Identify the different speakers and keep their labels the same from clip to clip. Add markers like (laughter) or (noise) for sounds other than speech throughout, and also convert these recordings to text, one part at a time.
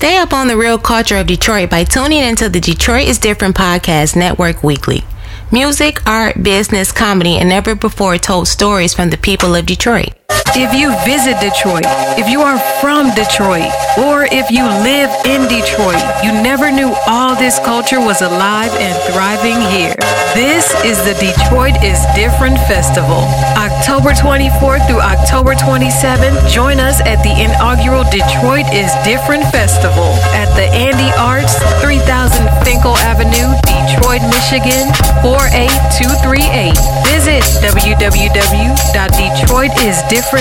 Speaker 1: Stay up on the real culture of Detroit by tuning into the Detroit is Different podcast network weekly. Music, art, business, comedy, and never before told stories from the people of Detroit.
Speaker 2: If you visit Detroit, if you are from Detroit, or if you live in Detroit, you never knew all this culture was alive and thriving here. This is the Detroit is Different Festival. October 24th through October 27th, join us at the inaugural Detroit is Different Festival at the Andy Arts, 3000 Fenkell Avenue, Detroit, Michigan, 48238. Visit www.detroitisdifferent.com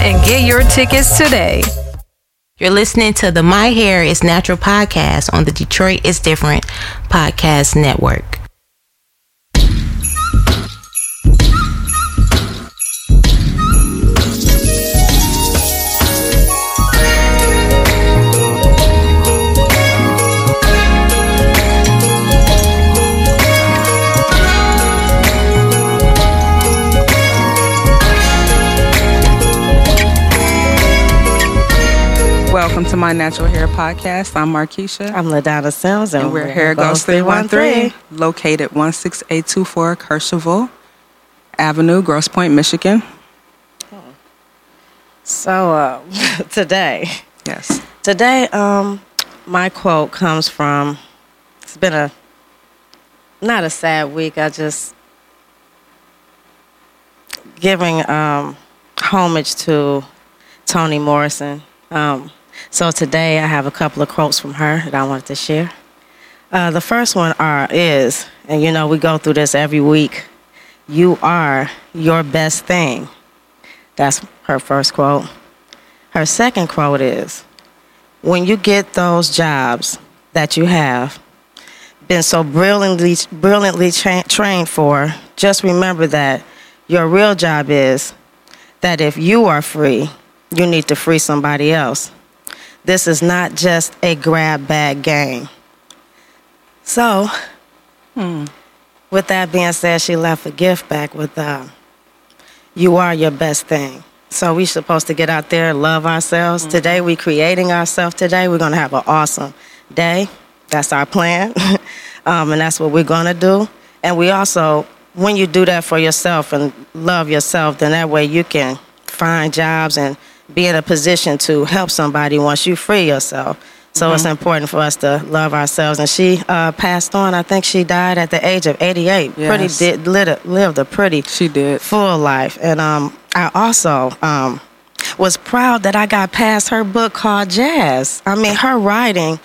Speaker 2: and get your tickets today.
Speaker 1: You're listening to the My Hair is Natural podcast on the Detroit is Different podcast network.
Speaker 3: To my Natural Hair Podcast. I'm Markeisha.
Speaker 4: I'm LaDonna Sims,
Speaker 3: and, and we're Hair Goes 313, located 16824 Kercheval Avenue, Grosse Pointe, Michigan.
Speaker 4: So, uh, (laughs) today,
Speaker 3: yes,
Speaker 4: today, um, my quote comes from. It's been a not a sad week. I just giving um, homage to Toni Morrison. Um, so today I have a couple of quotes from her that I wanted to share. Uh, the first one are is, and you know we go through this every week. You are your best thing. That's her first quote. Her second quote is, when you get those jobs that you have been so brilliantly brilliantly tra- trained for, just remember that your real job is that if you are free, you need to free somebody else. This is not just a grab bag game. So, hmm. with that being said, she left a gift back with uh, You Are Your Best Thing. So we're supposed to get out there, love ourselves. Mm-hmm. Today, we're creating ourselves today. We're going to have an awesome day. That's our plan. (laughs) um, and that's what we're going to do. And we also, when you do that for yourself and love yourself, then that way you can find jobs and be in a position to help somebody once you free yourself. So mm-hmm. it's important for us to love ourselves. And she uh, passed on. I think she died at the age of 88. Yes. Pretty did lived, lived a pretty
Speaker 3: she did
Speaker 4: full life. And um, I also um, was proud that I got past her book called Jazz. I mean, her writing,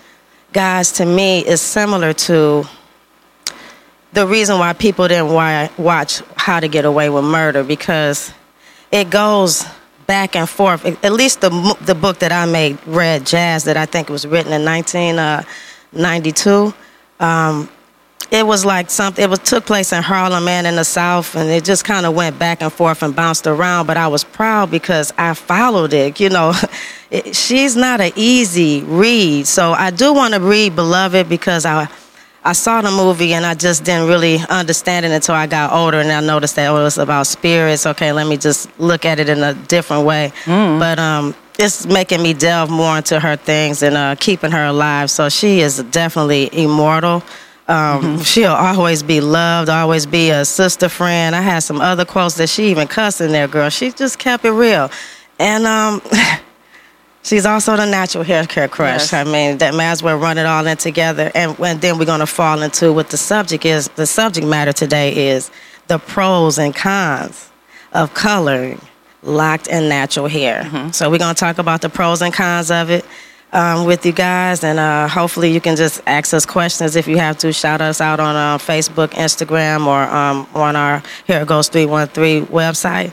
Speaker 4: guys, to me is similar to the reason why people didn't watch How to Get Away with Murder because it goes back and forth. At least the the book that I made, read Jazz, that I think was written in 1992. Uh, um, it was like something. It was took place in Harlem and in the South, and it just kind of went back and forth and bounced around. But I was proud because I followed it. You know, (laughs) it, she's not an easy read, so I do want to read Beloved because I I saw the movie and I just didn't really understand it until I got older and I noticed that oh, it was about spirits. Okay, let me just look at it in a different way. Mm. But um, it's making me delve more into her things and uh, keeping her alive. So she is definitely immortal. Um, mm-hmm. She'll always be loved, always be a sister friend. I had some other quotes that she even cussed in there, girl. She just kept it real. And um, (laughs) She's also the natural hair care crush. Yes. I mean, that might as well run it all in together. And, and then we're going to fall into what the subject is. The subject matter today is the pros and cons of coloring locked and natural hair. Mm-hmm. So we're going to talk about the pros and cons of it um, with you guys. And uh, hopefully you can just ask us questions if you have to. Shout us out on uh, Facebook, Instagram, or um, on our Hair Goes 313 website.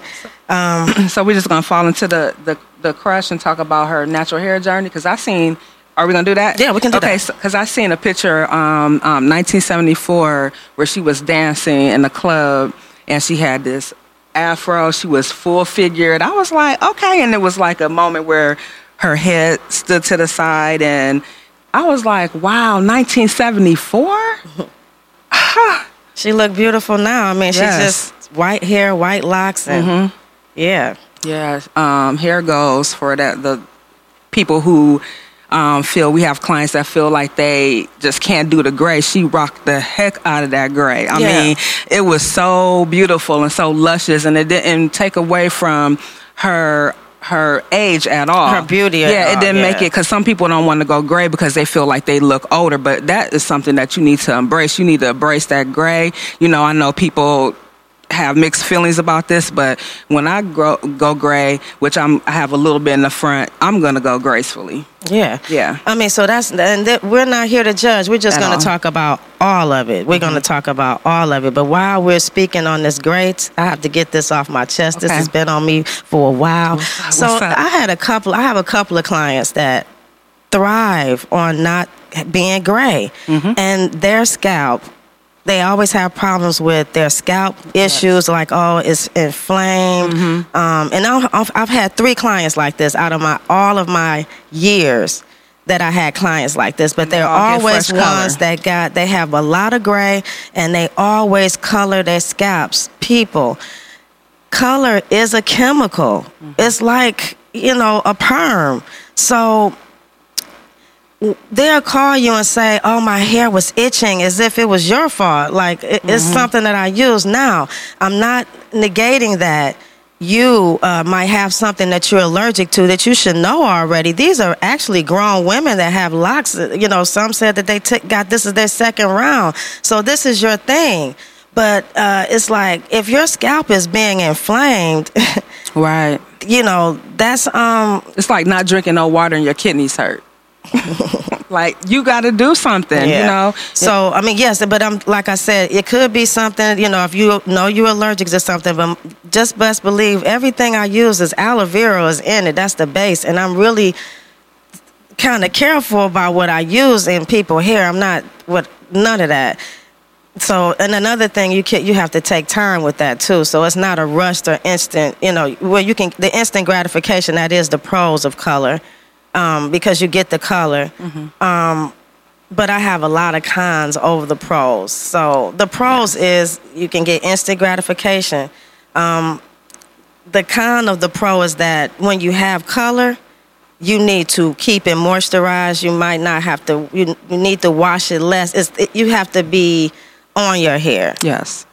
Speaker 3: Um, (clears throat) so we're just going to fall into the, the the crush and talk about her natural hair journey? Because I seen. Are we gonna do that?
Speaker 4: Yeah, we can do
Speaker 3: okay,
Speaker 4: that.
Speaker 3: because so, I seen a picture, um, um, 1974, where she was dancing in the club, and she had this afro. She was full figured. I was like, okay, and it was like a moment where her head stood to the side, and I was like, wow, 1974.
Speaker 4: she looked beautiful now. I mean, yes. she's just white hair, white locks, and mm-hmm. yeah.
Speaker 3: Yeah, um, hair goes for that the people who um, feel we have clients that feel like they just can't do the gray. She rocked the heck out of that gray. I
Speaker 4: Yeah.
Speaker 3: mean, it was so beautiful and so luscious, and it didn't take away from her her age at all.
Speaker 4: Her beauty at
Speaker 3: Yeah, it didn't make
Speaker 4: yeah.
Speaker 3: it because some people don't want to go gray because they feel like they look older. But that is something that you need to embrace. You need to embrace that gray. You know, I know people have mixed feelings about this, but when I grow, go gray, which I'm, I have a little bit in the front, I'm gonna go gracefully.
Speaker 4: Yeah.
Speaker 3: Yeah.
Speaker 4: I mean, so that's, and th- we're not here to judge. We're just going to talk about all of it. We're going to talk about all of it. But while we're speaking on this great, I have to get this off my chest. This has been on me for a while.
Speaker 3: What's
Speaker 4: so
Speaker 3: up?
Speaker 4: I had a couple, I have a couple of clients that thrive on not being gray
Speaker 3: Mm-hmm.
Speaker 4: and their scalp they always have problems with their scalp issues like oh it's inflamed
Speaker 3: Mm-hmm.
Speaker 4: um, and I've, I've- had three clients like this out of my all of my years that I had clients like this, but they're always
Speaker 3: fresh color.
Speaker 4: ones that got they have a lot of gray and they always color their scalps. People, color is a chemical.
Speaker 3: Mm-hmm.
Speaker 4: It's like you know a perm. So they'll call you and say, "Oh, my hair was itching," as if it was your fault. Like it, it's
Speaker 3: Mm-hmm.
Speaker 4: something that I use now. I'm not negating that. You uh, might have something that you're allergic to that you should know already. These are actually grown women that have locks. You know, some said that they took got this is their second round. So this is your thing. But uh, it's like if your scalp is being inflamed, (laughs)
Speaker 3: Right.
Speaker 4: you know that's um
Speaker 3: It's like not drinking no water and your kidneys hurt. Like you got to do something. You know.
Speaker 4: So I mean, yes, but I'm like I said, it could be something. You know, if you know you're allergic to something, but just best believe everything I use is aloe vera is in it. That's the base, and I'm really kind of careful about what I use in people here I'm not what none of that. So, and another thing, you can you have to take time with that too. So it's not a rushed or instant. You know, where you can the instant gratification. That is the pros of color, um, because you get the color. Um, but I have a lot of cons over the pros. So the pros is you can get instant gratification. Um, the con of the pro is that when you have color, you need to keep it moisturized. You might not have to. You, you need to wash it less. It's, it, you have to be on your hair
Speaker 3: Yes.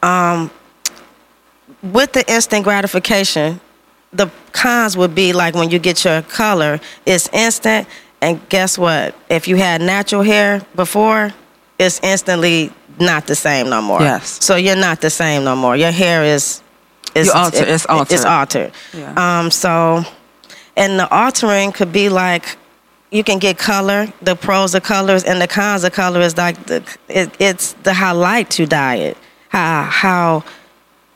Speaker 4: with the instant gratification, the cons would be like when you get your color, it's instant. And guess what? If you had natural hair before, it's instantly not the same no more.
Speaker 3: Yes.
Speaker 4: So you're not the same no more. Your hair is, is
Speaker 3: alter- it's altered.
Speaker 4: It's altered.
Speaker 3: Yeah.
Speaker 4: Um. So, and the altering could be like, you can get color. The pros of colors and the cons of color is like the it, it's the how light you dye it, how how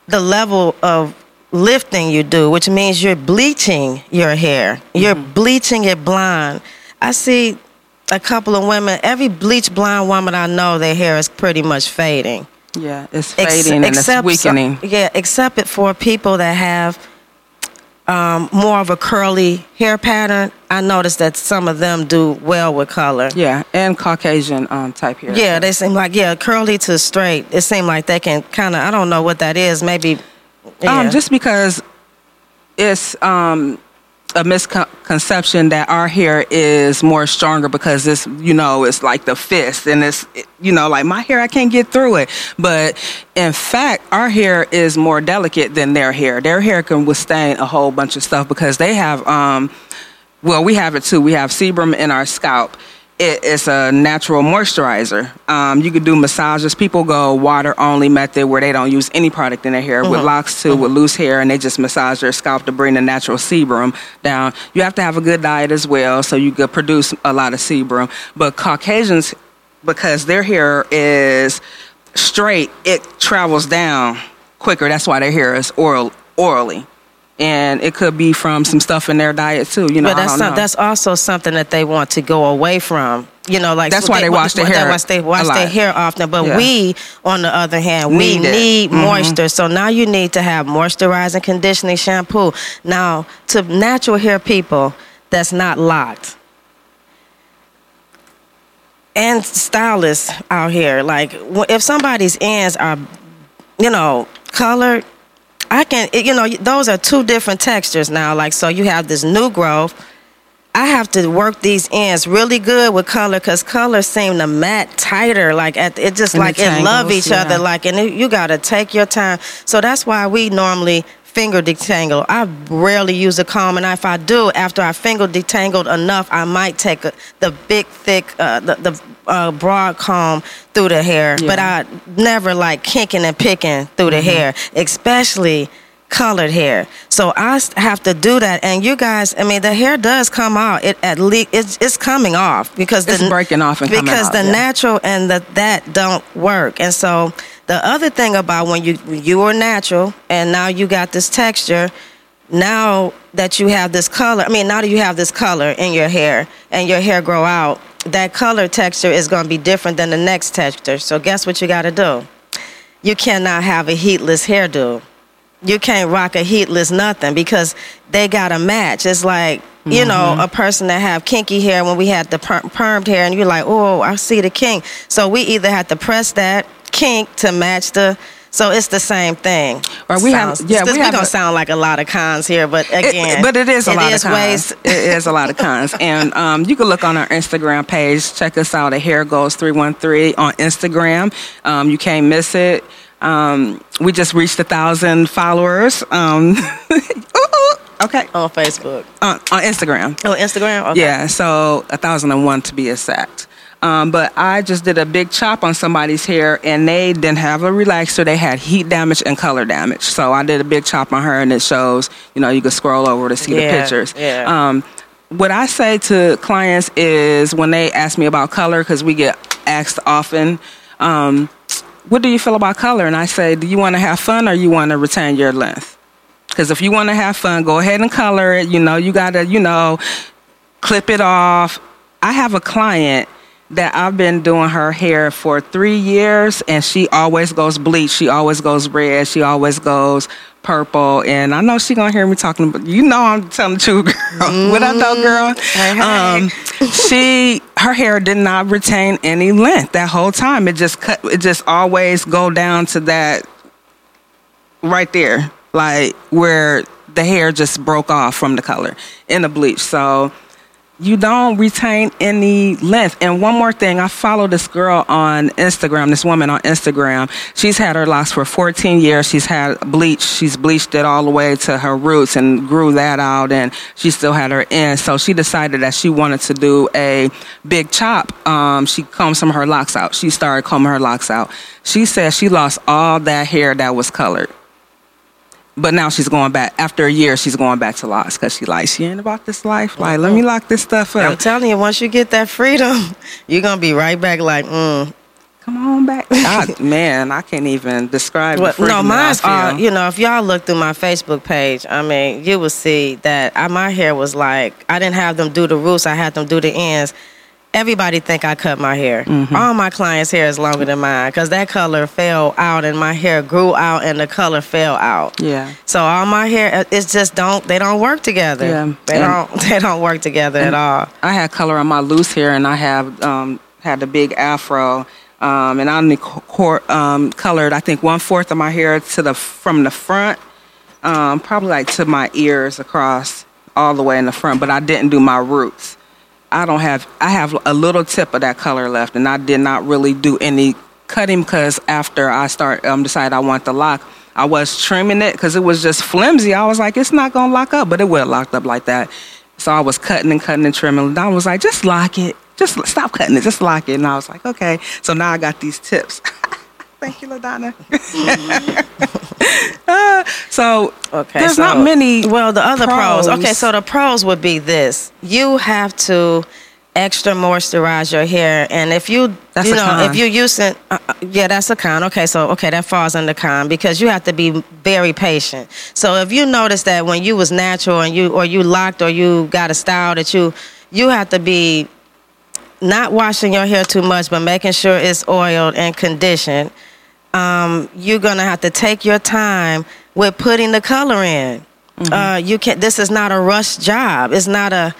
Speaker 4: the level of lifting you do, which means you're bleaching your hair. You're bleaching it blonde. I see a couple of women, every bleach blonde woman I know, their hair is pretty much fading.
Speaker 3: Yeah. It's
Speaker 4: Ex-
Speaker 3: fading and it's weakening.
Speaker 4: some- yeah, except it for people that have um, more of a curly hair pattern. I noticed that some of them do well with color.
Speaker 3: yeah, and Caucasian um, type hair.
Speaker 4: Yeah, they seem like yeah, curly to straight. It seemed like they can kind of. I don't know what that is. Maybe. Yeah.
Speaker 3: Um, just because it's um, a misconception that our hair is more stronger because it's you know it's like the fist and it's you know like my hair I can't get through it. But in fact our hair is more delicate than their hair. Their hair can withstand a whole bunch of stuff because they have um well we have it too. We have sebum in our scalp it, it's a natural moisturizer. Um, you could do massages. People go water only method where they don't use any product in their hair. With locks too, with loose hair, and they just massage their scalp to bring the natural sebum down. You have to have a good diet as well, so you could produce a lot of sebum. But Caucasians, because their hair is straight, it travels down quicker. That's why their hair is oral orally. And it could be from some stuff in their diet too. You know,
Speaker 4: But that's some, that's also something that they want to go away from. You know, like
Speaker 3: That's why they wash their hair
Speaker 4: That's why they wash their hair often. But
Speaker 3: Yeah.
Speaker 4: we, on the other hand, we
Speaker 3: Need
Speaker 4: need
Speaker 3: Mhm.
Speaker 4: moisture. So now you need to have moisturizing, conditioning shampoo. Now, to natural hair people, that's not locked. And stylists out here, like if somebody's ends are, you know, colored, I can, it- you know, those are two different textures now. Like, so you have this new growth, I have to work these ends really good with color because color seem to mat tighter. Like at, it just
Speaker 3: And
Speaker 4: like
Speaker 3: it
Speaker 4: love each other. Like and it, you gotta take your time. So that's why we normally finger detangle. I rarely use a comb, and if I do, after I finger detangled enough, I might take a, the big, thick, uh, the, the uh, broad comb through the hair. But I never like kinking and picking through the hair, especially colored hair. So I have to do that. And you guys, I mean, the hair does come out. It at least it's, it's coming off because
Speaker 3: It's
Speaker 4: the,
Speaker 3: breaking off and coming
Speaker 4: because the
Speaker 3: yeah.
Speaker 4: natural and the that don't work. And so the other thing about when you you were natural and now you got this texture. Now that you have this color, I mean, now that you have this color in your hair and your hair grow out, that color texture is going to be different than the next texture. So guess what you got to do? You cannot have a heatless hairdo you can't rock a heatless nothing because they got to match. It's like you know mm-hmm. a person that have kinky hair when we had the per- permed hair, and you're like, oh, I see the kink. So we either have to press that kink to match the. So it's the same thing.
Speaker 3: Or we have- yeah,
Speaker 4: this-
Speaker 3: we
Speaker 4: we gonna
Speaker 3: a-
Speaker 4: sound like a lot of cons here, but
Speaker 3: It-
Speaker 4: again,
Speaker 3: but it is a lot
Speaker 4: is
Speaker 3: of cons.
Speaker 4: ways- (laughs)
Speaker 3: it is a lot of cons. And um, you can look on our Instagram page. Check us out at Hair Goes Three One Three on Instagram. Um, you can't miss it. Um, we just reached a thousand followers. Um, (laughs) okay,
Speaker 4: on Facebook,
Speaker 3: on, on Instagram.
Speaker 4: on Instagram. Okay.
Speaker 3: Yeah, so a thousand and one to be exact. Um, but I just did a big chop on somebody's hair, and they didn't have a relaxer. They had heat damage and color damage. So I did a big chop on her, and it shows. You know, you can scroll over to see
Speaker 4: Yeah,
Speaker 3: the pictures.
Speaker 4: yeah.
Speaker 3: Um, what I say to clients is when they ask me about color, because we get asked often. Um, what do you feel about color? And I say, do you want to have fun or you want to retain your length? Because if you want to have fun, go ahead and color it. You know, you got to, you know, clip it off. I have a client that I've been doing her hair for three years, and she always goes bleach. She always goes red. She always goes purple. And I know she gonna hear me talking, but you know I'm telling the truth, (laughs) girl. what up, though, girl?
Speaker 4: Hey, hey.
Speaker 3: Um, she her hair did not retain any length that whole time. It just cut. It just always go down to that right there, like where the hair just broke off from the color in the bleach. So you don't retain any length. And one more thing, I follow this girl on Instagram, this woman on Instagram. She's had her locks for 14 years. She's had bleach. She's bleached it all the way to her roots and grew that out and she still had her ends. So she decided that she wanted to do a big chop. Um, she combed some of her locks out. She started combing her locks out. She said she lost all that hair that was colored. But now she's going back. After a year, she's going back to locks because she like she ain't about this life. Like, let me lock this stuff up.
Speaker 4: I'm telling you, once you get that freedom, (laughs) you're gonna be right back. Like, mm,
Speaker 3: Come on back. (laughs) Man, I can't even describe.
Speaker 4: Well, no, mine's all, you know, if y'all look through my Facebook page, I mean, you will see that I, my hair was like, I didn't have them do the roots, I had them do the ends. Everybody think I cut my hair.
Speaker 3: Mm-hmm.
Speaker 4: All my clients' hair is longer than mine because that color fell out and my hair grew out and the color fell out.
Speaker 3: Yeah.
Speaker 4: So all my hair, uh, it's just don't they don't work together.
Speaker 3: Yeah.
Speaker 4: They
Speaker 3: And-
Speaker 4: don't (laughs) they don't work together at all.
Speaker 3: I had color on my loose hair, and I have um, had a big afro, um, and I only cor- um, colored I think one fourth of my hair to the from the front, um, probably like to my ears across all the way in the front, but I didn't do my roots. I don't have I have a little tip of that color left, and I did not really do any cutting because after I start um, decided I want the lock. I was trimming it because it was just flimsy. I was like, it's not gonna lock up, but it would have locked up like that. So I was cutting and cutting and trimming. And Don was like, just lock it. Just stop cutting it. Just lock it. And I was like, okay. So now I got these tips. (laughs) Thank you, LaDonna. (laughs) (laughs) Uh, so
Speaker 4: Okay,
Speaker 3: there's
Speaker 4: so-
Speaker 3: not many.
Speaker 4: Well, the other pros.
Speaker 3: pros.
Speaker 4: Okay, so the pros would be this: you have to extra moisturize your hair, and if you,
Speaker 3: That's
Speaker 4: you
Speaker 3: a
Speaker 4: know,
Speaker 3: con.
Speaker 4: if you're using, uh, uh, yeah, that's a con. Okay, so okay, that falls under con because you have to be very patient. So if you notice that when you was natural and you or you locked or you got a style that you, you have to be not washing your hair too much, but making sure it's oiled and conditioned um, you're gonna have to take your time with putting the color in. Uh, you can. This is not a rush job. It's not a.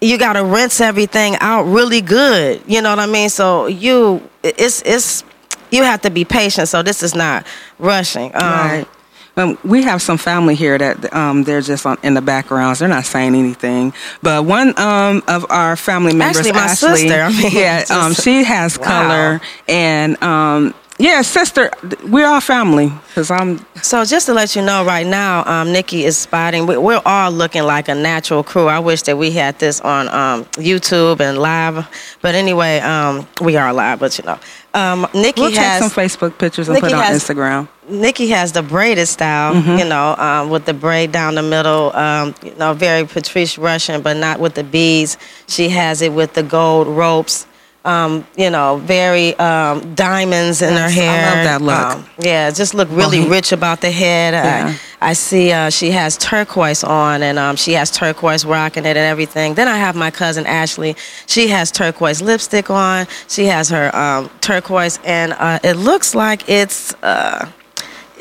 Speaker 4: You got to rinse everything out really good. You know what I mean? So you, it's it's you have to be patient. So this is not rushing. Um,
Speaker 3: Right. Um, we have some family here that um, they're just on, in the backgrounds. They're not saying anything. But one um, of our family members,
Speaker 4: Actually, my
Speaker 3: Ashley,
Speaker 4: sister, I mean,
Speaker 3: yeah, (laughs) um,
Speaker 4: just-
Speaker 3: she has
Speaker 4: Wow.
Speaker 3: color, and um, yeah, sister, we're all family. Cause I'm
Speaker 4: So just to let you know, right now, um, Nikki is spotting. We, we're all looking like a natural crew. I wish that we had this on um, YouTube and live, but anyway, um, we are live. But you know, um, Nikki
Speaker 3: we'll
Speaker 4: has
Speaker 3: some Facebook pictures and
Speaker 4: Nikki
Speaker 3: put it on
Speaker 4: has-
Speaker 3: Instagram.
Speaker 4: Nikki has the braided style,
Speaker 3: Mm-hmm.
Speaker 4: you know, um, with the braid down the middle, um, you know, very Patrice Rushen, but not with the beads. She has it with the gold ropes, um, you know, very um, diamonds in her
Speaker 3: Yes, I
Speaker 4: hair.
Speaker 3: love that look.
Speaker 4: Um, yeah, just look really
Speaker 3: Mhm.
Speaker 4: rich about the head.
Speaker 3: Yeah.
Speaker 4: I, I see uh, she has turquoise on, and um, she has turquoise rocking it and everything. Then I have my cousin Ashley. She has turquoise lipstick on. She has her um, turquoise, and uh, it looks like it's. Uh,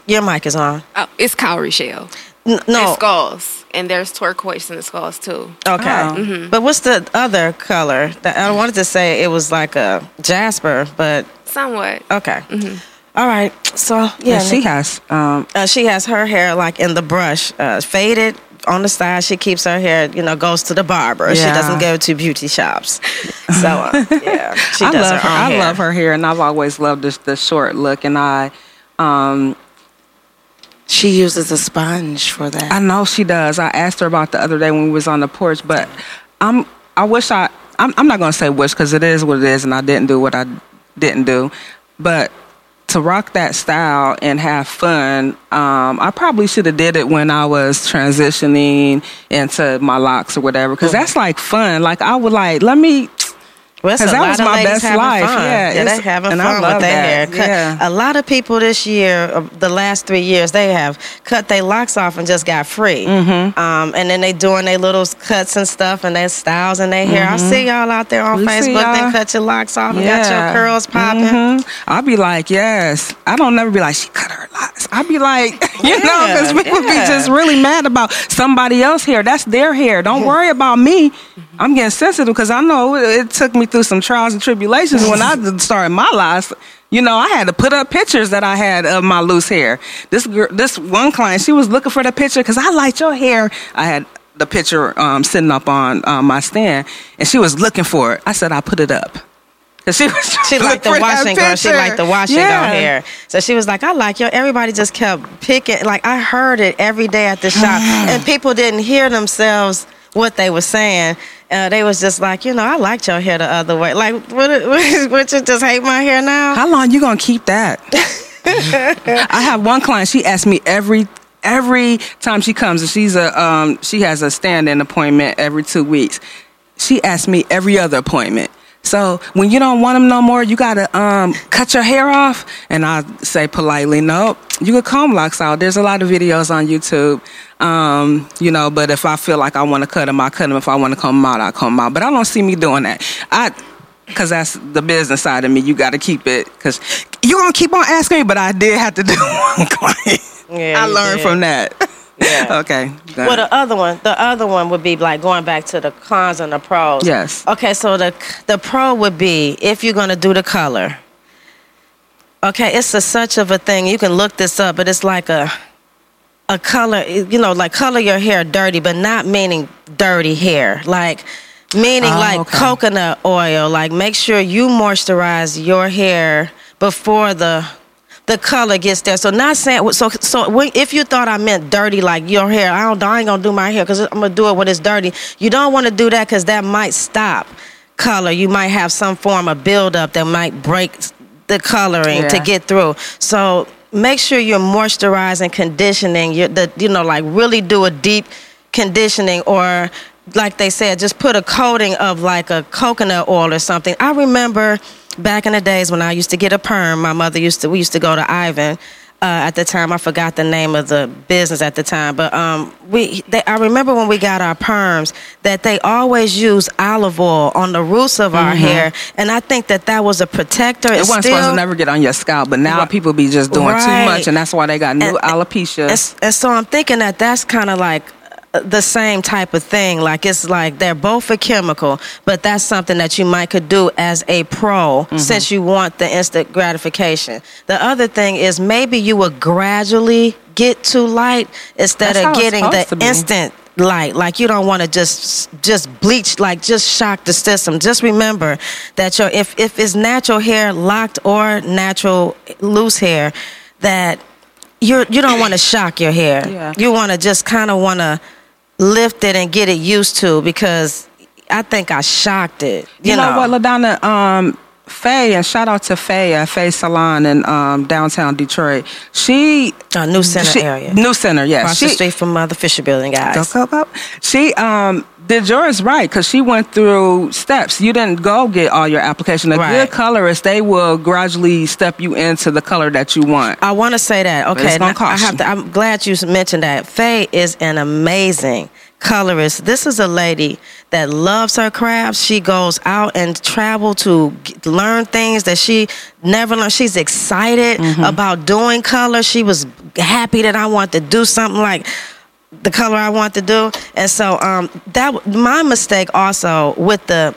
Speaker 4: your mic is on.
Speaker 5: Oh, it's cowrie shell.
Speaker 4: N-
Speaker 5: And
Speaker 4: no.
Speaker 5: skulls. And there's turquoise in the skulls too.
Speaker 4: Okay.
Speaker 3: Oh.
Speaker 4: But what's the other color? That I wanted to say it was like a jasper, but
Speaker 5: Somewhat.
Speaker 4: okay. All right. So yeah,
Speaker 3: Yeah, she has. Um,
Speaker 4: uh, she has her hair like in the brush, uh, faded on the side. She keeps her hair, you know, goes to the barber. She
Speaker 3: Yeah.
Speaker 4: doesn't go to beauty shops. So uh, (laughs) yeah, she
Speaker 3: I
Speaker 4: does
Speaker 3: love her.
Speaker 4: her. own
Speaker 3: I
Speaker 4: hair.
Speaker 3: love her hair, and I've always loved this the short look. And I, um,
Speaker 6: She uses a sponge for that.
Speaker 3: I know she does. I asked her about the other day when we was on the porch, but I'm. I wish I. I'm, I'm not gonna say wish because it is what it is, and I didn't do what I didn't do. But to rock that style and have fun, um, I probably should have did it when I was transitioning into my locks or whatever, because that's like fun. Like I would like let me.
Speaker 4: Well, it's
Speaker 3: 'Cause
Speaker 4: a
Speaker 3: that
Speaker 4: lot
Speaker 3: was
Speaker 4: of
Speaker 3: my
Speaker 4: ladies
Speaker 3: best
Speaker 4: having
Speaker 3: life.
Speaker 4: Fun.
Speaker 3: Yeah,
Speaker 4: they're having
Speaker 3: and I
Speaker 4: fun
Speaker 3: love
Speaker 4: with their
Speaker 3: that.
Speaker 4: hair.
Speaker 3: Yeah.
Speaker 4: A lot of people this year, uh, the last three years, they have cut their locks off and just got free. Mm-hmm. Um, and then they doing their little cuts and stuff and their styles and their hair. I see y'all out there on
Speaker 3: Mm-hmm. We
Speaker 4: Facebook. They cut your locks off and got your curls popping.
Speaker 3: Mhm. I'll be like, yes. I don't never be like, she cut her locks. I'll be like, (laughs) you know, because we would
Speaker 4: be
Speaker 3: just really mad about somebody else hair. That's their hair. Don't worry about me. I'm getting sensitive because I know it, it took me through some trials and tribulations when I started my life. You know, I had to put up pictures that I had of my loose hair. This girl, this one client, she was looking for the picture because I liked your hair. I had the picture um, sitting up on um, my stand, and she was looking for it. I said, I put it up. 'Cause she was
Speaker 4: She liked the washing girl. She liked the washing
Speaker 3: Yeah.
Speaker 4: girl hair. So she was like, I like your. Everybody just kept picking. Like I heard it every day at the shop, (sighs) and people didn't hear themselves what they were saying. Uh, they was just like, you know, I liked your hair the other way. Like, (laughs) what you just hate my hair now?
Speaker 3: How long you gonna keep that? (laughs) I have one client. She asks me every every time she comes, and she's a um, she has a stand-in appointment every two weeks. She asks me every other appointment. So when you don't want them no more, you gotta um, cut your hair off. And I say politely, no, you can comb locks out. There's a lot of videos on YouTube, um, you know. But if I feel like I want to cut them, I cut them. If I want to comb them out, I comb them out. But I don't see me doing that. I because that's the business side of me. You got to keep it because you're gonna keep on asking me. But I did have to (laughs) do one client.
Speaker 4: Yeah,
Speaker 3: I learned
Speaker 4: did.
Speaker 3: from that.
Speaker 4: Yeah. (laughs)
Speaker 3: okay.
Speaker 4: Well, the other one, the other one would be like going back to the cons and the pros.
Speaker 3: Yes.
Speaker 4: Okay, so the the pro would be if you're gonna do the color. Okay, it's a, such of a thing. You can look this up, but it's like a a color. You know, like color your hair dirty, but not meaning dirty hair. Like meaning
Speaker 3: Oh,
Speaker 4: like
Speaker 3: okay.
Speaker 4: coconut oil. Like make sure you moisturize your hair before the the color gets there. So not saying so. So if you thought I meant dirty, like your hair, I don't. I ain't gonna do my hair because I'm gonna do it when it's dirty. You don't want to do that because that might stop color. You might have some form of buildup that might break the coloring to get through. So make sure you're moisturizing, conditioning. You the you know like really do a deep conditioning or like they said, just put a coating of like a coconut oil or something. I remember back in the days when I used to get a perm. My mother used to. We used to go to Ivan. Uh, at the time, I forgot the name of the business at the time, but um, we. They, I remember when we got our perms that they always use olive oil on the roots of our hair, and I think that that was a protector.
Speaker 3: Mm-hmm. It
Speaker 4: It's
Speaker 3: wasn't
Speaker 4: still,
Speaker 3: supposed to never get on your scalp, but now
Speaker 4: Right.
Speaker 3: people be just doing too much, and that's why they got new
Speaker 4: And-
Speaker 3: alopecia.
Speaker 4: And, and so I'm thinking that that's kind of like the same type of thing. Like it's like they're both a chemical, but that's something that you might could do as a pro
Speaker 3: Mm-hmm.
Speaker 4: since you want the instant gratification. The other thing is maybe you will gradually get to light instead
Speaker 3: That's
Speaker 4: of getting the instant light. Like you don't want to just just bleach, like just shock the system. Just remember that your if if it's natural hair locked or natural loose hair, that you're you don't want to shock your hair.
Speaker 3: Yeah.
Speaker 4: You want to just kind of want to lift it and get it used to because I think I shocked it. You,
Speaker 3: You, know, what, Ladonna? Um, Faye, and shout out to Faye at Faye Salon in um, downtown Detroit. She
Speaker 4: Uh, New Center
Speaker 3: she-
Speaker 4: area.
Speaker 3: New Center, yes.
Speaker 4: Across
Speaker 3: she,
Speaker 4: the street from uh, the Fisher Building, guys.
Speaker 3: Go, go, go. She um did yours right because she went through steps. You didn't go get all your application. A
Speaker 4: Right.
Speaker 3: good colorist, they will gradually step you into the color that you want.
Speaker 4: I want to say that. Okay, I have to, I'm glad you mentioned that. Faye is an amazing colorist. This is a lady that loves her craft. She goes out and travel to g- learn things that she never learned. She's excited
Speaker 3: Mm-hmm.
Speaker 4: about doing color. She was happy that I want to do something like the color I want to do. And so um, that my mistake also with the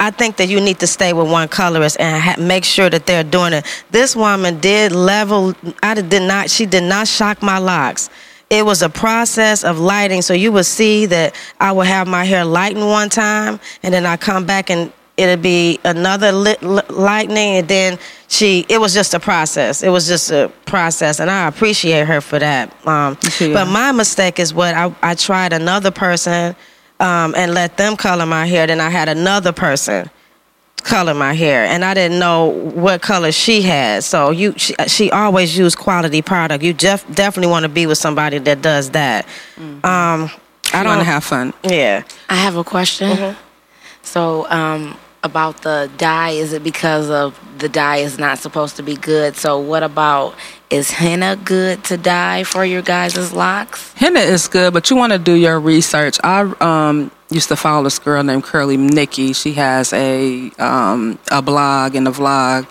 Speaker 4: I think that you need to stay with one colorist and ha- make sure that they're doing it. This woman did level. I did not. She did not shock my locks. It was a process of lighting, so you would see that I would have my hair lightened one time, and then I come back and it'd be another lit, li- lightening, and then she. It was just a process. It was just a process, and I appreciate her for that. Um,
Speaker 3: Yeah.
Speaker 4: But my mistake is what I, I tried another person um, and let them color my hair. Then I had another person color my hair, and I didn't know what color she had. So you, she, she always used quality product. You def, definitely want to be with somebody that does that. Um, I
Speaker 3: I
Speaker 4: don't
Speaker 3: want to have fun.
Speaker 4: Yeah.
Speaker 6: I have a question. So, um, about the dye, is it because of the dye is not supposed to be good? So, what about is henna good to dye for your guys' locks?
Speaker 3: Henna is good, but you want to do your research. I um, used to follow this girl named Curly Nikki. She has a um, a blog and a vlog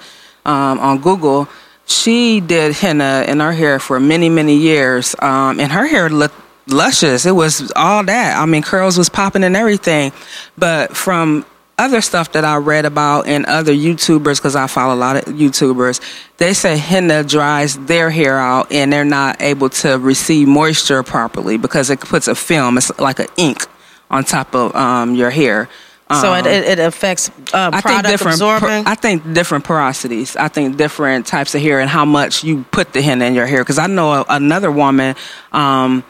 Speaker 3: um, on Google. She did henna in her hair for many many years, um, and her hair looked luscious. It was all that. I mean, curls was popping and everything. But from other stuff that I read about and other YouTubers, because I follow a lot of YouTubers, they say henna dries their hair out and they're not able to receive moisture properly because it puts a film, it's like an ink on top of um, your hair.
Speaker 4: So it,
Speaker 3: Um,
Speaker 4: it, it affects uh,
Speaker 3: I think
Speaker 4: product
Speaker 3: different.
Speaker 4: absorbing.
Speaker 3: I think different porosities. I think different types of hair and how much you put the henna in your hair. Because I know a, another woman um,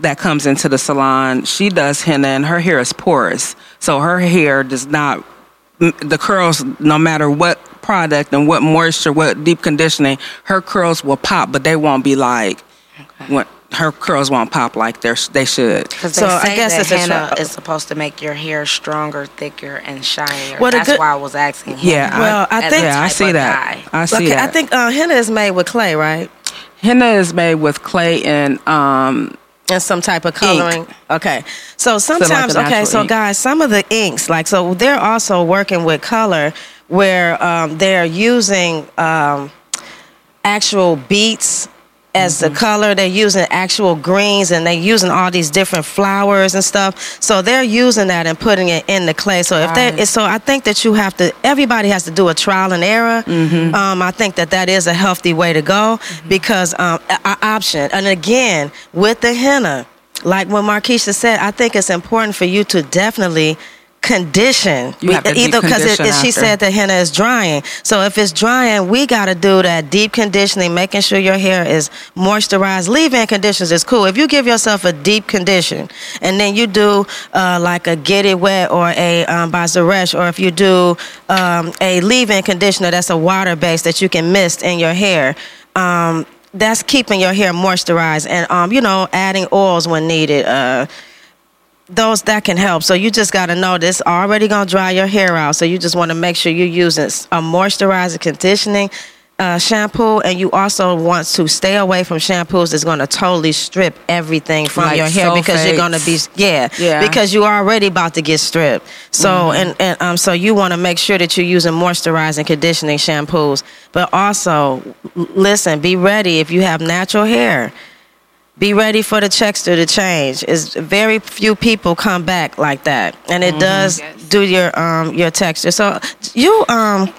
Speaker 3: that comes into the salon. She does henna and her hair is porous, so her hair does not. The curls, no matter what product and what moisture, what deep conditioning, her curls will pop, but they won't be like. What her curls won't pop like they they should.
Speaker 6: Because
Speaker 4: So
Speaker 6: they
Speaker 4: I guess
Speaker 6: that
Speaker 4: it's
Speaker 6: henna
Speaker 4: tra-
Speaker 6: is supposed to make your hair stronger, thicker, and shinier.
Speaker 4: Well,
Speaker 6: That's
Speaker 4: good-
Speaker 6: why I was asking.
Speaker 3: Yeah,
Speaker 4: Well, I
Speaker 6: as
Speaker 4: think-
Speaker 3: Yeah, I see that.
Speaker 6: dye.
Speaker 3: I see
Speaker 4: okay,
Speaker 3: that.
Speaker 4: I think uh, henna is made with clay, right?
Speaker 3: henna is made with clay and um,
Speaker 4: and some type of coloring. Okay. So
Speaker 3: like
Speaker 4: sometimes,
Speaker 3: the
Speaker 4: okay, so
Speaker 3: ink.
Speaker 4: guys, some of the inks, like, so they're also working with color where um, they're using um, actual beets as
Speaker 3: Mm-hmm.
Speaker 4: the color. They're using actual greens and they're using all these different flowers and stuff. So they're using that and putting it in the clay. So if they, so I think that you have to, everybody has to do a trial and error.
Speaker 3: Mm-hmm.
Speaker 4: Um, I think that that is a healthy way to go because um, option. And again, with the henna, like what Markeisha said, I think it's important for you to definitely condition.
Speaker 3: You have to deep
Speaker 4: because she said the henna is drying. So if it's drying we got to do that deep conditioning making sure your hair is moisturized leave-in conditions is cool. If you give yourself a deep condition and then you do uh, like a get it wet or a um, by Zaresh or if you do um, a leave-in conditioner that's a water base that you can mist in your hair um, that's keeping your hair moisturized and um, you know adding oils when needed uh, those that can help. So you just got to know this already gonna dry your hair out. So you just want to make sure you're using a moisturizer, conditioning uh, shampoo, and you also want to stay away from shampoos that's gonna totally strip everything from
Speaker 3: Like
Speaker 4: your hair because you're gonna be yeah,
Speaker 3: Yeah.
Speaker 4: because you're already about to get stripped. So and and um so you want to make sure that you're using moisturizing, conditioning shampoos, but also listen, be ready if you have natural hair be ready for the texture to change. Is very few people come back like that, and it does
Speaker 5: Yes.
Speaker 4: do your um your texture. So you um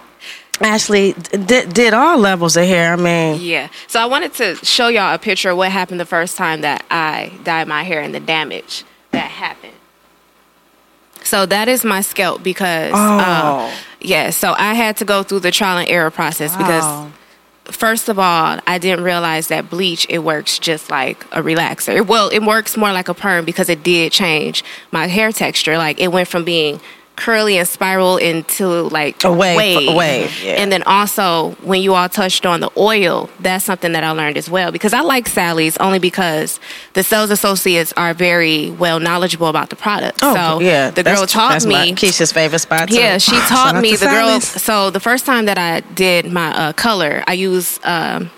Speaker 4: actually did did all levels of hair. I mean,
Speaker 5: Yeah. So I wanted to show y'all a picture of what happened the first time that I dyed my hair and the damage that happened. So that is my scalp because,
Speaker 3: Oh.
Speaker 5: uh, yeah. So I had to go through the trial and error process
Speaker 3: Wow.
Speaker 5: because first of all, I didn't realize that bleach it works just like a relaxer. Well, it works more like a perm because it did change my hair texture. Like it went from being curly and spiral into like
Speaker 4: A wave-
Speaker 5: wave.
Speaker 4: a wave, yeah.
Speaker 5: And then also when you all touched on the oil, that's something that I learned as well because I like Sally's only because the sales associates are very well knowledgeable about the product. so
Speaker 4: Oh, yeah,
Speaker 5: the girl
Speaker 4: that's-
Speaker 5: taught
Speaker 4: that's
Speaker 5: me
Speaker 4: Keisha's favorite spot. too.
Speaker 5: yeah, she taught me the girl. So the first time that I did my uh, color, I used um,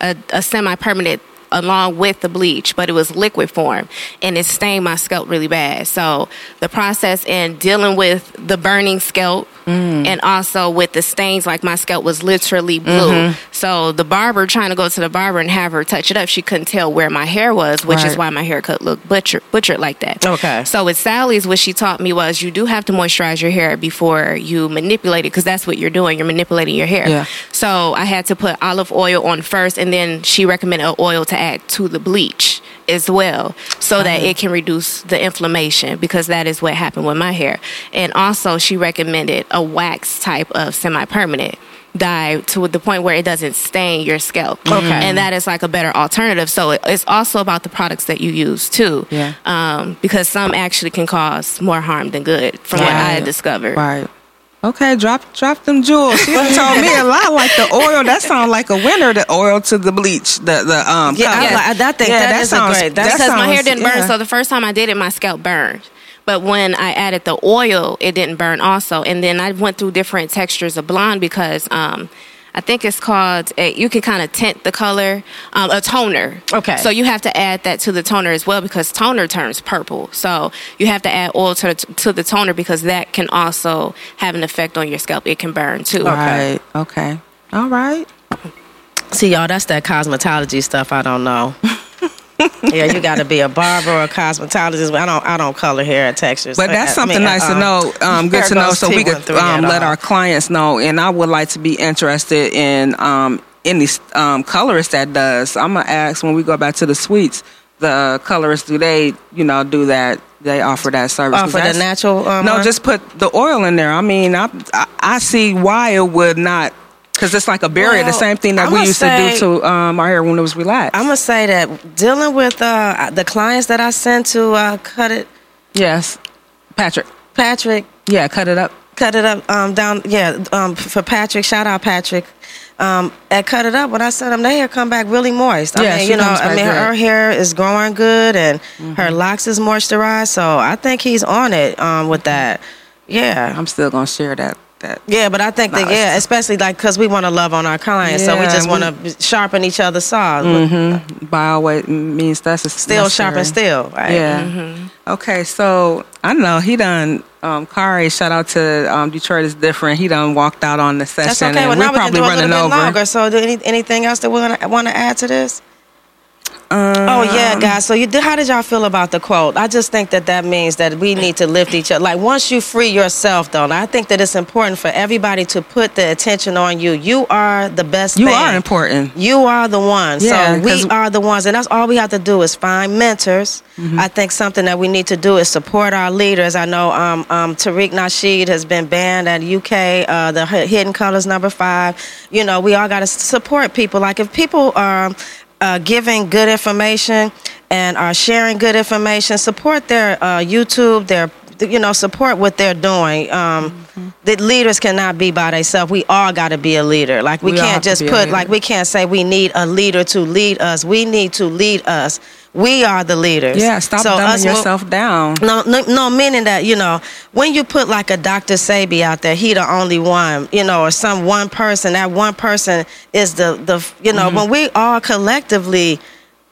Speaker 5: a, a semi-permanent along with the bleach, but it was liquid form, and it stained my scalp really bad. So the process in dealing with the burning scalp.
Speaker 3: Mm.
Speaker 5: And also with the stains, like my scalp was literally blue.
Speaker 3: Mm-hmm.
Speaker 5: So the barber trying to go to the barber and have her touch it up, she couldn't tell where my hair was, which is why my haircut looked butchered, butchered like that.
Speaker 4: Okay.
Speaker 5: So with Sally's, what she taught me was you do have to moisturize your hair before you manipulate it because that's what you're doing. You're manipulating your hair.
Speaker 3: Yeah.
Speaker 5: So I had to put olive oil on first, and then she recommended an oil to add to the bleach as well, so that it can reduce the inflammation because that is what happened with my hair. And also, she recommended a wax type of semi-permanent dye to the point where it doesn't stain your scalp.
Speaker 4: Okay.
Speaker 5: And that is like a better alternative. So it's also about the products that you use too.
Speaker 3: Yeah.
Speaker 5: Um, because some actually can cause more harm than good, from what I
Speaker 3: Right.
Speaker 5: discovered.
Speaker 3: Right. Okay, drop drop them jewels. She told me a lot like the oil. That sounds like a winner. The oil to the bleach. The the um.
Speaker 4: Yeah, I
Speaker 3: color.
Speaker 4: like- I think that is a great- that's-
Speaker 5: because my hair didn't burn. So the first time I did it, my scalp burned. But when I added the oil, it didn't burn also. And then I went through different textures of blonde because um, I think it's called, a, you can kind of tint the color, um, a toner.
Speaker 4: Okay.
Speaker 5: So you have to add that to the toner as well because toner turns purple. So you have to add oil to, to the toner because that can also have an effect on your scalp. It can burn too.
Speaker 3: Right. Okay. All right.
Speaker 4: See, y'all, that's that cosmetology stuff. I don't know. (laughs) yeah, you got to be a barber or a cosmetologist. I don't. I don't color hair or textures.
Speaker 3: But that's
Speaker 4: I
Speaker 3: something
Speaker 4: mean,
Speaker 3: nice to
Speaker 4: um,
Speaker 3: know. Um, good to know, so we
Speaker 4: T1
Speaker 3: could um, let
Speaker 4: all.
Speaker 3: our clients know. And I would like to be interested in um, any um, colorist that does. I'm gonna ask when we go back to the suites. The colorists do they, you know, do that? They offer that service.
Speaker 4: Offer the natural. Um,
Speaker 3: no, just put the oil in there. I mean, I I, I see why it would not, because it's like a barrier. the same thing that
Speaker 4: I'ma
Speaker 3: we used
Speaker 4: say-
Speaker 3: to do to um, our hair when it was relaxed.
Speaker 4: I'm gonna say that dealing with uh, the clients that I sent to uh, cut it,
Speaker 3: yes, Patrick.
Speaker 4: Patrick,
Speaker 3: Yeah, cut it up.
Speaker 4: cut it up um, down. Yeah, um, for Patrick. Shout out Patrick. Um, at cut it up when I sent them, their hair come back really moist. I
Speaker 3: Yeah,
Speaker 4: mean,
Speaker 3: she
Speaker 4: you know, I mean, her.
Speaker 3: Mm-hmm.
Speaker 4: her hair is growing good and her locks is moisturized. So I think he's on it um, with that. Yeah,
Speaker 3: I'm still gonna share that. That
Speaker 4: yeah, but I think that yeah, especially like because we want to love on our clients, so we just want to sharpen each other's saws.
Speaker 3: by always means that's a
Speaker 4: Still sharpen steel, right?
Speaker 3: Yeah. Okay, so I know he done. Um, Kari, shout out to um, Detroit is different. He done walked out on the session,
Speaker 4: That's okay.
Speaker 3: and
Speaker 4: Well,
Speaker 3: we're
Speaker 4: now we can
Speaker 3: probably
Speaker 4: do a
Speaker 3: running
Speaker 4: little bit
Speaker 3: over.
Speaker 4: longer. So, do any, anything else that we want to add to this?
Speaker 3: Um,
Speaker 4: Oh yeah, guys. So you did, how did y'all feel about the quote? I just think that that means that we need to lift each other. Like once you free yourself, though, I think that it's important for everybody to put the attention on you. You are the best.
Speaker 3: You
Speaker 4: thing.
Speaker 3: are important.
Speaker 4: You are the one.
Speaker 3: Yeah,
Speaker 4: so we are the ones, and that's all we have to do is find mentors.
Speaker 3: Mm-hmm.
Speaker 4: I think something that we need to do is support our leaders. I know um, um, Tariq Nasheed has been banned at UK. Uh, the Hidden Colors number five. You know, we all got to support people. Like if people are uh, giving good information and are sharing good information, support their uh, YouTube, their you know, support what they're doing. Um,
Speaker 3: Mm-hmm.
Speaker 4: The leaders cannot be by themselves. We all got to be a leader. Like we,
Speaker 3: We
Speaker 4: can't just put like we can't say we need a leader to lead us. We need to lead us. We are the leaders.
Speaker 3: Yeah, stop
Speaker 4: So
Speaker 3: dumbing
Speaker 4: us
Speaker 3: yourself down.
Speaker 4: no, no, no, meaning that you know when you put like a Dr. Sebi out there, he the only one, you know, or some one person. That one person is the the you know
Speaker 3: Mm-hmm.
Speaker 4: when we all collectively,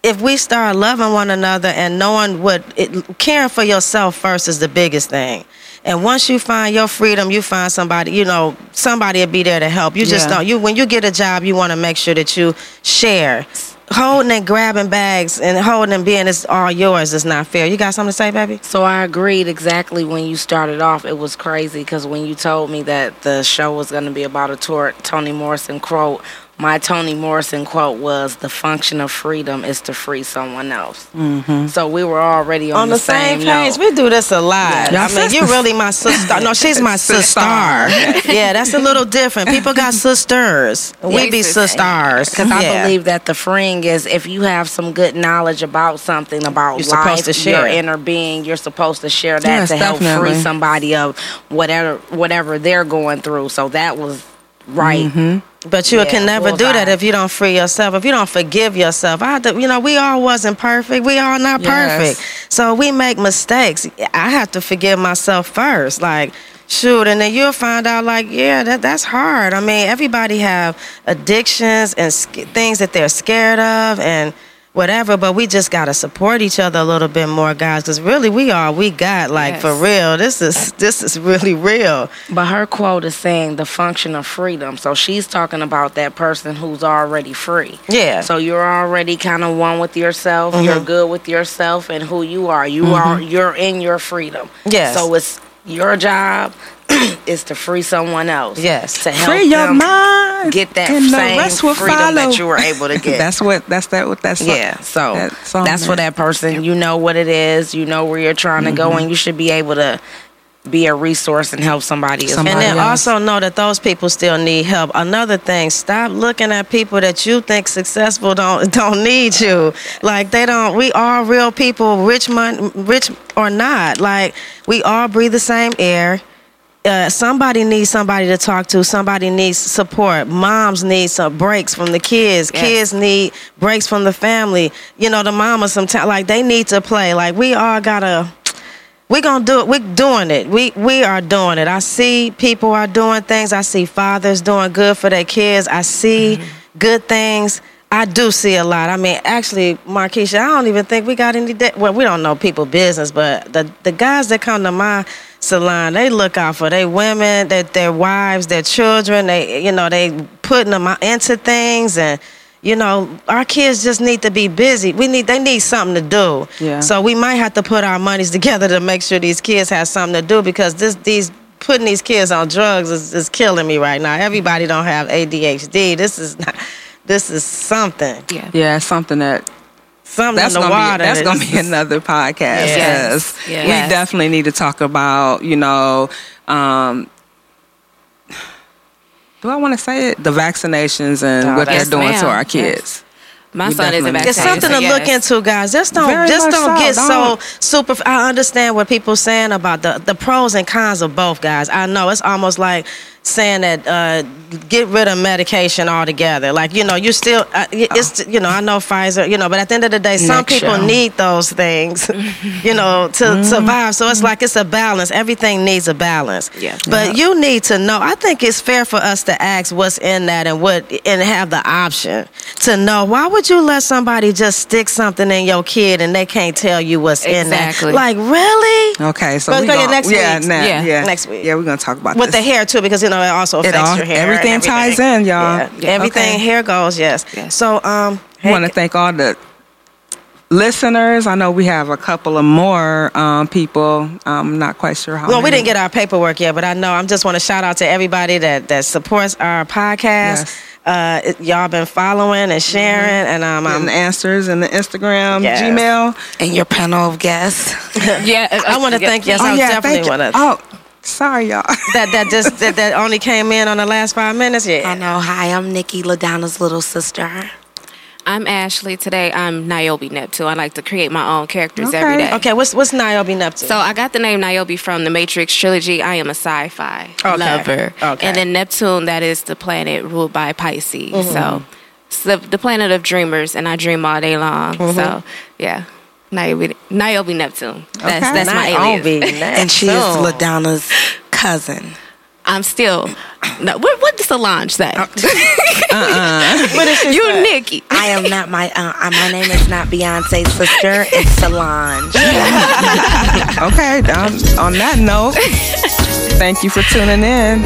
Speaker 4: if we start loving one another and knowing what it, caring for yourself first is the biggest thing, And once you find your freedom, you find somebody, you know, somebody will be there to help. You just
Speaker 3: Yeah.
Speaker 4: don't. You when you get a job, you want to make sure that you share. Holding and grabbing bags and holding and being it's all yours is not fair. You got something to say, baby?
Speaker 6: So I agreed exactly when you started off. It was crazy because when you told me that the show was going to be about a tour, Toni Morrison quote, my Toni Morrison quote was, "The function of freedom is to free someone else." Mm-hmm. So we were already on,
Speaker 4: on the same page.
Speaker 6: note.
Speaker 4: We do this a lot.
Speaker 3: Yeah.
Speaker 4: I mean, you're really my sister. No, she's my (laughs) sister. yeah, that's a little different. People got (laughs) sisters. We be sisters.
Speaker 6: Because I
Speaker 4: Yeah.
Speaker 6: believe that the freeing is if you have some good knowledge about something about
Speaker 4: You're
Speaker 6: life,
Speaker 4: supposed to share.
Speaker 6: your inner being, you're supposed to share that
Speaker 3: Yes,
Speaker 6: to help
Speaker 3: definitely.
Speaker 6: free somebody of whatever whatever they're going through. So that was right.
Speaker 3: Mm-hmm.
Speaker 4: But you
Speaker 6: Yeah,
Speaker 4: can never do that if you don't free yourself. If you don't forgive yourself, I, to- you know, we all wasn't perfect. We all not
Speaker 3: Yes.
Speaker 4: perfect. So we make mistakes. I have to forgive myself first. Like, shoot, and then you'll find out, like, yeah, that that's hard. I mean, everybody have addictions and things that they're scared of and whatever. But we just gotta support each other a little bit more, guys. Because really, we all we got. Like
Speaker 5: Yes.
Speaker 4: for real, this is this is really real.
Speaker 6: But her quote is saying the function of freedom. So she's talking about that person who's already free.
Speaker 4: Yeah.
Speaker 6: So you're already kind of one with yourself. You're
Speaker 4: Mm-hmm.
Speaker 6: good with yourself and who you are. You are you're in your freedom.
Speaker 4: Yes.
Speaker 6: So it's your job (clears throat) is to free someone else.
Speaker 4: Yes.
Speaker 6: To help
Speaker 3: Free your
Speaker 6: them
Speaker 3: mind.
Speaker 6: get that
Speaker 3: and the
Speaker 6: same
Speaker 3: rest will
Speaker 6: freedom
Speaker 3: follow.
Speaker 6: that you were able to (laughs) get.
Speaker 3: That's what. That's that. What that's.
Speaker 6: yeah. So
Speaker 3: that song
Speaker 6: that's for that person. You know what it is. You know where you're trying to
Speaker 3: Mm-hmm.
Speaker 6: go, and you should be able to be a resource and help somebody.
Speaker 3: Somebody
Speaker 4: And then
Speaker 3: else.
Speaker 4: also know that those people still need help. Another thing, stop looking at people that you think successful don't (laughs) don't need you. Like they don't. We are real people, rich mon, rich or not. Like we all breathe the same air. Uh, somebody needs somebody to talk to. Somebody needs support. Moms need some breaks from the kids.
Speaker 5: Yes.
Speaker 4: Kids need breaks from the family. You know, the mamas sometimes like they need to play. Like we all gotta we gonna do it. We're doing it. We we are doing it. I see people are doing things. I see fathers doing good for their kids. I see mm-hmm. good things. I do see a lot. I mean, actually, Markeisha, I don't even think we got any. De- well, we don't know people business, but the the guys that come to my salon, they look out for their women, their their wives, their children. They you know they putting them into things and. You know, our kids just need to be busy. We need they need something to do.
Speaker 3: Yeah.
Speaker 4: So we might have to put our monies together to make sure these kids have something to do because this these putting these kids on drugs is, is killing me right now. Everybody don't have ADHD. This is not this is something.
Speaker 5: Yeah.
Speaker 3: Yeah, something that
Speaker 4: Something
Speaker 3: that's
Speaker 4: in the
Speaker 3: gonna
Speaker 4: water.
Speaker 3: be that's gonna be (laughs) another podcast.
Speaker 5: Yes.
Speaker 3: Yes,
Speaker 5: Yes.
Speaker 3: we definitely need to talk about you know. Um, do I want to say it? The vaccinations and
Speaker 6: Oh,
Speaker 3: what they're
Speaker 5: yes,
Speaker 3: doing to our kids.
Speaker 5: My
Speaker 3: We
Speaker 5: son is a
Speaker 3: definitely-
Speaker 4: It's
Speaker 5: vaccinated.
Speaker 4: something to
Speaker 5: so
Speaker 4: look into, guys. Just don't
Speaker 3: Very
Speaker 4: just don't
Speaker 3: so.
Speaker 4: get so
Speaker 3: Don't.
Speaker 4: super. I understand what people saying about the the pros and cons of both, guys. I know it's almost like saying that uh, get rid of medication altogether. Like you know, you still uh, it's you know I know Pfizer, you know, but at the end of the day, some
Speaker 6: Next
Speaker 4: people
Speaker 6: show.
Speaker 4: need those things, (laughs) you know, to
Speaker 3: Mm-hmm.
Speaker 4: survive. So it's like it's a balance. Everything needs a balance.
Speaker 5: Yeah.
Speaker 4: But you need to know. I think it's fair for us to ask what's in that and what and have the option to know. Why would you let somebody just stick something in your kid and they can't tell you what's in that? Like really?
Speaker 3: Okay, so
Speaker 4: But
Speaker 3: we
Speaker 4: go
Speaker 3: gonna,
Speaker 4: ahead, next
Speaker 3: yeah,
Speaker 4: week.
Speaker 3: nah,
Speaker 5: Yeah.
Speaker 3: yeah,
Speaker 4: Next week.
Speaker 3: Yeah, we're gonna talk about
Speaker 4: With the hair too, because you know it also
Speaker 3: It all-
Speaker 4: your hair. and
Speaker 3: everything ties in, y'all.
Speaker 4: Yeah.
Speaker 5: Yeah.
Speaker 4: Everything
Speaker 3: Okay.
Speaker 4: hair goes, yes.
Speaker 5: Yes.
Speaker 4: So um
Speaker 3: I want to thank all the listeners. I know we have a couple of more um, people. I'm not quite sure how.
Speaker 4: Well, we didn't get our paperwork yet, but I know I'm just want to shout out to everybody that that supports our podcast.
Speaker 3: Yes.
Speaker 4: Uh, it- y'all been following and sharing, and um,
Speaker 3: Getting
Speaker 4: I'm,
Speaker 3: the answers and the Instagram,
Speaker 4: Yes.
Speaker 3: Gmail.
Speaker 6: and your panel of guests. (laughs)
Speaker 5: Yeah,
Speaker 4: I want to thank yes,
Speaker 3: oh
Speaker 4: I
Speaker 3: yeah,
Speaker 4: definitely
Speaker 3: thank you.
Speaker 4: want to.
Speaker 3: Oh, sorry, y'all.
Speaker 4: that that just that, that only came in on the last five minutes. Yeah.
Speaker 6: I know. Hi, I'm Nikki Ladonna's little sister.
Speaker 5: I'm Ashley. Today I'm Niobe Neptune. I like to create my own characters every
Speaker 3: Okay.
Speaker 5: day.
Speaker 4: Okay, what's what's Niobe Neptune?
Speaker 5: So I got the name Niobe from the Matrix trilogy. I am a sci-fi
Speaker 4: Okay.
Speaker 5: lover.
Speaker 4: Okay.
Speaker 5: And then Neptune, that is the planet ruled by Pisces.
Speaker 4: Mm-hmm.
Speaker 5: So it's the, the planet of dreamers, and I dream all day long.
Speaker 4: Mm-hmm.
Speaker 5: So yeah, Niobe, Niobe Neptune. That's
Speaker 3: Okay.
Speaker 5: that's my
Speaker 4: Niobe,
Speaker 5: alias.
Speaker 6: And she is Ladonna's cousin.
Speaker 5: I'm still. No, what, what does Solange say? (laughs)
Speaker 3: Uh-uh.
Speaker 4: What is she
Speaker 5: you
Speaker 4: say?
Speaker 5: Nikki.
Speaker 6: I am not my. Uh, uh, my name is not Beyonce's sister. It's Solange. (laughs)
Speaker 3: Okay, on, on that note, thank you for tuning in.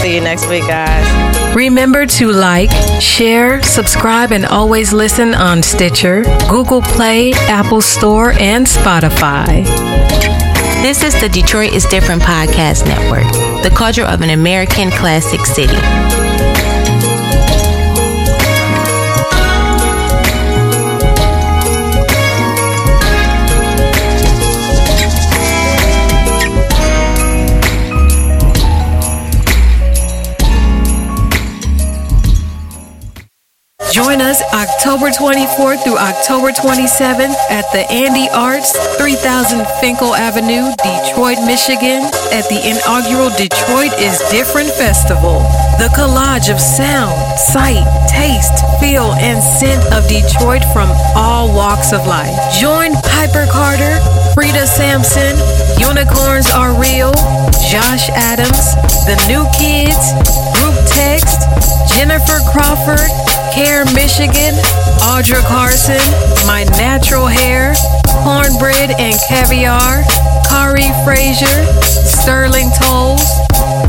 Speaker 4: See you next week, guys.
Speaker 2: Remember to like, share, subscribe, and always listen on Stitcher, Google Play, Apple Store, and Spotify.
Speaker 1: This is the Detroit is Different podcast network, the culture of an American classic city.
Speaker 2: Join us October 24th through October 27th at the Andy Arts, 3000 Fenkell Avenue, Detroit, Michigan, at the inaugural Detroit is Different Festival. The collage of sound, sight, taste, feel, and scent of Detroit from all walks of life. Join Piper Carter, Frida Sampson, Unicorns Are Real, Josh Adams, The New Kids, Group Text, Jennifer Crawford, Care Michigan, Audra Carson, My Natural Hair, Cornbread and Caviar, Kari Frazier, Sterling Toles,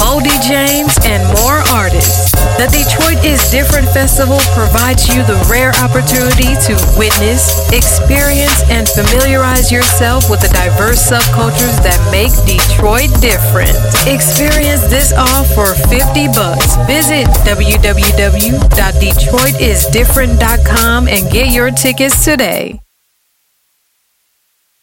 Speaker 2: Odie James, and more artists. The Detroit is Different Festival provides you the rare opportunity to witness, experience, and familiarize yourself with the diverse subcultures that make Detroit different. Experience this all for 50 bucks. Visit www.detroitisdifferent.com and get your tickets today.